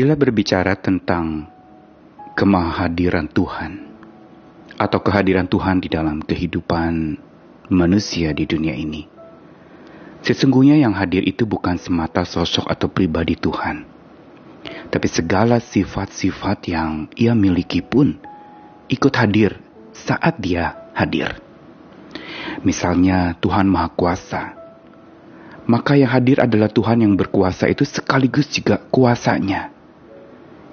Bila berbicara tentang kemahadiran Tuhan atau kehadiran Tuhan di dalam kehidupan manusia di dunia ini, sesungguhnya yang hadir itu bukan semata sosok atau pribadi Tuhan, tapi segala sifat-sifat yang ia miliki pun ikut hadir saat dia hadir. Misalnya Tuhan Maha Kuasa, maka yang hadir adalah Tuhan yang berkuasa itu sekaligus juga kuasanya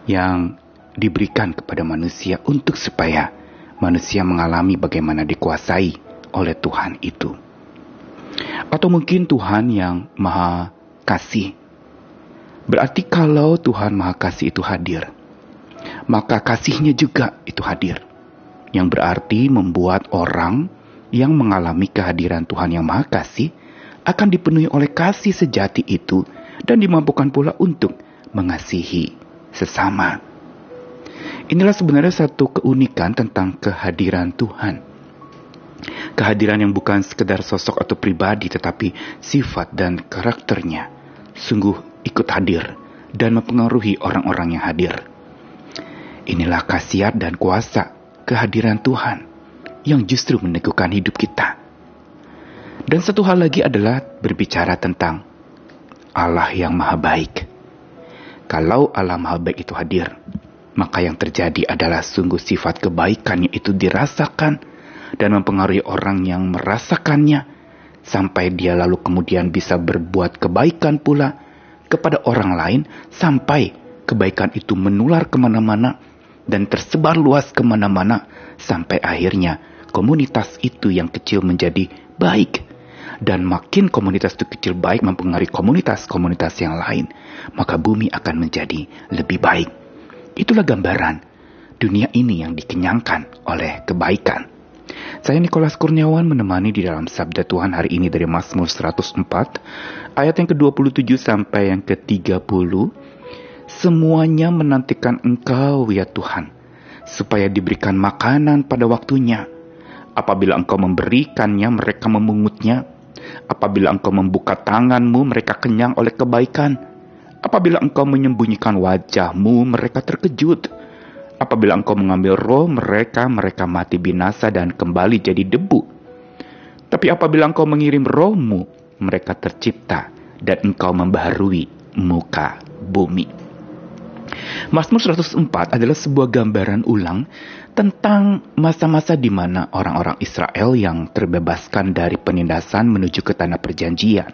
yang diberikan kepada manusia untuk supaya manusia mengalami bagaimana dikuasai oleh Tuhan itu. Atau mungkin Tuhan yang maha kasih. Berarti kalau Tuhan maha kasih itu hadir, maka kasihnya juga itu hadir. Yang berarti membuat orang yang mengalami kehadiran Tuhan yang maha kasih akan dipenuhi oleh kasih sejati itu dan dimampukan pula untuk mengasihi sesama. Inilah sebenarnya satu keunikan tentang kehadiran Tuhan. Kehadiran yang bukan sekedar sosok atau pribadi tetapi sifat dan karakternya sungguh ikut hadir dan mempengaruhi orang-orang yang hadir. Inilah khasiat dan kuasa kehadiran Tuhan yang justru meneguhkan hidup kita dan satu hal lagi adalah berbicara tentang Allah yang maha baik. Kalau Allah maha baik itu hadir, maka yang terjadi adalah sungguh sifat kebaikannya itu dirasakan dan mempengaruhi orang yang merasakannya sampai dia lalu kemudian bisa berbuat kebaikan pula kepada orang lain sampai kebaikan itu menular ke mana-mana dan tersebar luas ke mana-mana sampai akhirnya komunitas itu yang kecil menjadi baik dan makin komunitas itu kecil baik mempengaruhi komunitas-komunitas yang lain, maka bumi akan menjadi lebih baik. Itulah gambaran dunia ini yang dikenyangkan oleh kebaikan. Saya Nikolas Kurniawan menemani di dalam Sabda Tuhan hari ini dari Mazmur 104 ayat yang ke-27 sampai yang ke-30. Semuanya menantikan Engkau ya Tuhan supaya diberikan makanan pada waktunya. Apabila Engkau memberikannya, mereka memungutnya. Apabila engkau membuka tanganmu, mereka kenyang oleh kebaikan. Apabila engkau menyembunyikan wajahmu, mereka terkejut. Apabila engkau mengambil roh mereka, mereka mati binasa dan kembali jadi debu. Tapi apabila engkau mengirim rohmu, mereka tercipta dan engkau membaharui muka bumi. Mazmur 104 adalah sebuah gambaran ulang tentang masa-masa di mana orang-orang Israel yang terbebaskan dari penindasan menuju ke tanah perjanjian.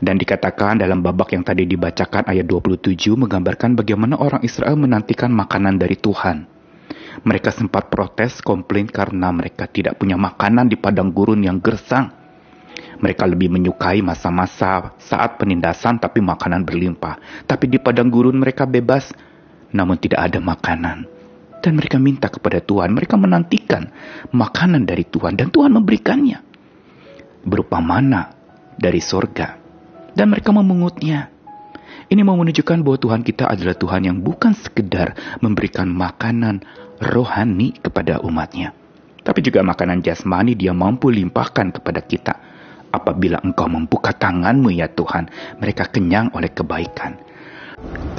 Dan dikatakan dalam babak yang tadi dibacakan ayat 27 menggambarkan bagaimana orang Israel menantikan makanan dari Tuhan. Mereka sempat protes komplain karena mereka tidak punya makanan di padang gurun yang gersang. Mereka lebih menyukai masa-masa saat penindasan tapi makanan berlimpah. Tapi di padang gurun mereka bebas namun tidak ada makanan dan mereka minta kepada Tuhan, mereka menantikan makanan dari Tuhan dan Tuhan memberikannya berupa mana dari sorga dan mereka memungutnya. Ini mau menunjukkan bahwa Tuhan kita adalah Tuhan yang bukan sekedar memberikan makanan rohani kepada umatnya, tapi juga makanan jasmani dia mampu limpahkan kepada kita. Apabila engkau membuka tanganmu ya Tuhan, mereka kenyang oleh kebaikan.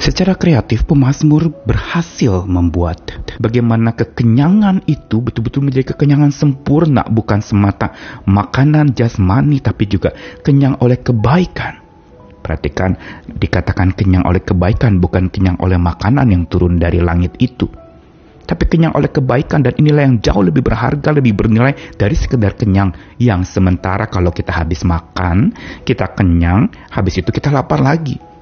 Secara kreatif, pemazmur berhasil membuat bagaimana kekenyangan itu betul-betul menjadi kekenyangan sempurna, bukan semata makanan jasmani, tapi juga kenyang oleh kebaikan. Perhatikan, dikatakan kenyang oleh kebaikan, bukan kenyang oleh makanan yang turun dari langit itu. Tapi kenyang oleh kebaikan dan inilah yang jauh lebih berharga, lebih bernilai dari sekedar kenyang. Yang sementara kalau kita habis makan, kita kenyang, habis itu kita lapar lagi.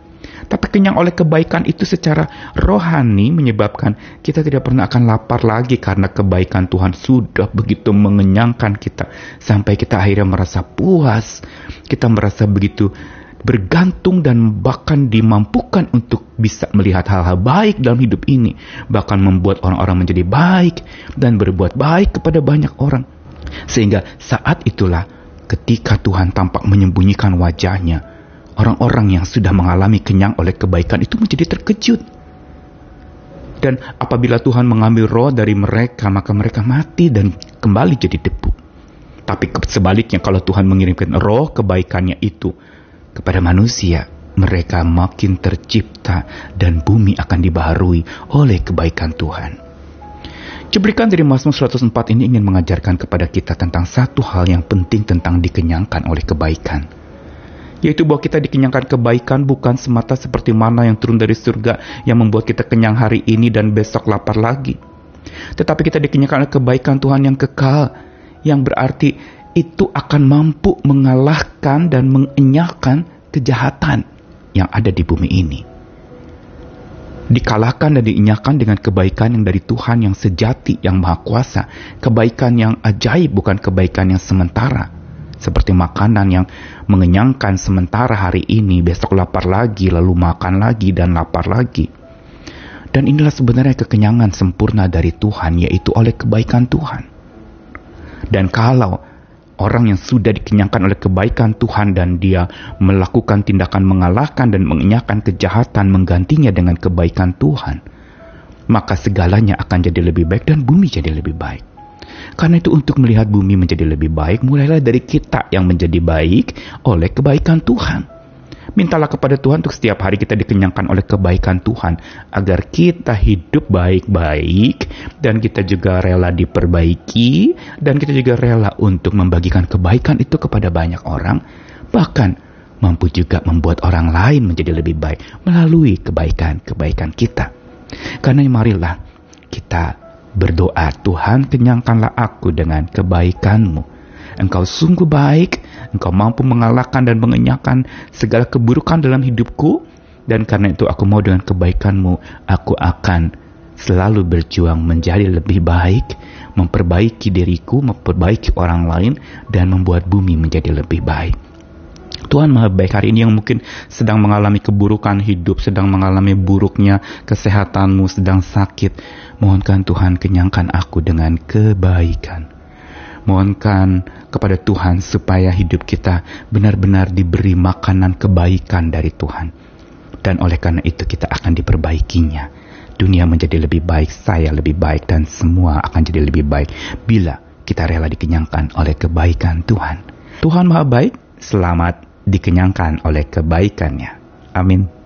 Tapi kenyang oleh kebaikan itu secara rohani menyebabkan kita tidak pernah akan lapar lagi karena kebaikan Tuhan sudah begitu mengenyangkan kita. Sampai kita akhirnya merasa puas, kita merasa begitu bergantung dan bahkan dimampukan untuk bisa melihat hal-hal baik dalam hidup ini, bahkan membuat orang-orang menjadi baik dan berbuat baik kepada banyak orang. Sehingga saat itulah ketika Tuhan tampak menyembunyikan wajahnya, Orang-orang yang sudah mengalami kenyang oleh kebaikan itu menjadi terkejut. Dan apabila Tuhan mengambil roh dari mereka, maka mereka mati dan kembali jadi debu. Tapi sebaliknya kalau Tuhan mengirimkan roh kebaikannya itu kepada manusia, mereka makin tercipta dan bumi akan dibaharui oleh kebaikan Tuhan. Cuplikan dari Mazmur 104 ini ingin mengajarkan kepada kita tentang satu hal yang penting tentang dikenyangkan oleh kebaikan. Yaitu bahwa kita dikenyangkan kebaikan bukan semata seperti mana yang turun dari surga yang membuat kita kenyang hari ini dan besok lapar lagi. Tetapi kita dikenyangkan oleh kebaikan Tuhan yang kekal, yang berarti itu akan mampu mengalahkan dan mengenyahkan kejahatan yang ada di bumi ini. Dikalahkan dan diinyahkan dengan kebaikan yang dari Tuhan yang sejati, yang maha kuasa. Kebaikan yang ajaib, bukan kebaikan yang sementara. Seperti makanan yang mengenyangkan sementara hari ini, besok lapar lagi, lalu makan lagi, dan lapar lagi. Dan inilah sebenarnya kekenyangan sempurna dari Tuhan, yaitu oleh kebaikan Tuhan. Dan kalau orang yang sudah dikenyangkan oleh kebaikan Tuhan dan dia melakukan tindakan mengalahkan dan mengenyahkan kejahatan menggantinya dengan kebaikan Tuhan, maka segalanya akan jadi lebih baik dan bumi jadi lebih baik. Karena itu untuk melihat bumi menjadi lebih baik, mulailah dari kita yang menjadi baik oleh kebaikan Tuhan. Mintalah kepada Tuhan untuk setiap hari kita dikenyangkan oleh kebaikan Tuhan agar kita hidup baik-baik dan kita juga rela diperbaiki dan kita juga rela untuk membagikan kebaikan itu kepada banyak orang bahkan mampu juga membuat orang lain menjadi lebih baik melalui kebaikan-kebaikan kita. Karena marilah kita berdoa Tuhan kenyangkanlah aku dengan kebaikanmu Engkau sungguh baik, Engkau mampu mengalahkan dan mengenyahkan segala keburukan dalam hidupku, dan karena itu aku mau dengan kebaikanmu, aku akan selalu berjuang menjadi lebih baik, memperbaiki diriku, memperbaiki orang lain, dan membuat bumi menjadi lebih baik. Tuhan Maha Baik hari ini yang mungkin sedang mengalami keburukan hidup, sedang mengalami buruknya kesehatanmu, sedang sakit. Mohonkan Tuhan kenyangkan aku dengan kebaikan. Mohonkan kepada Tuhan supaya hidup kita benar-benar diberi makanan kebaikan dari Tuhan. Dan oleh karena itu kita akan diperbaikinya. Dunia menjadi lebih baik, saya lebih baik, dan semua akan jadi lebih baik bila kita rela dikenyangkan oleh kebaikan Tuhan. Tuhan Maha Baik, selamat dikenyangkan oleh kebaikannya. Amin.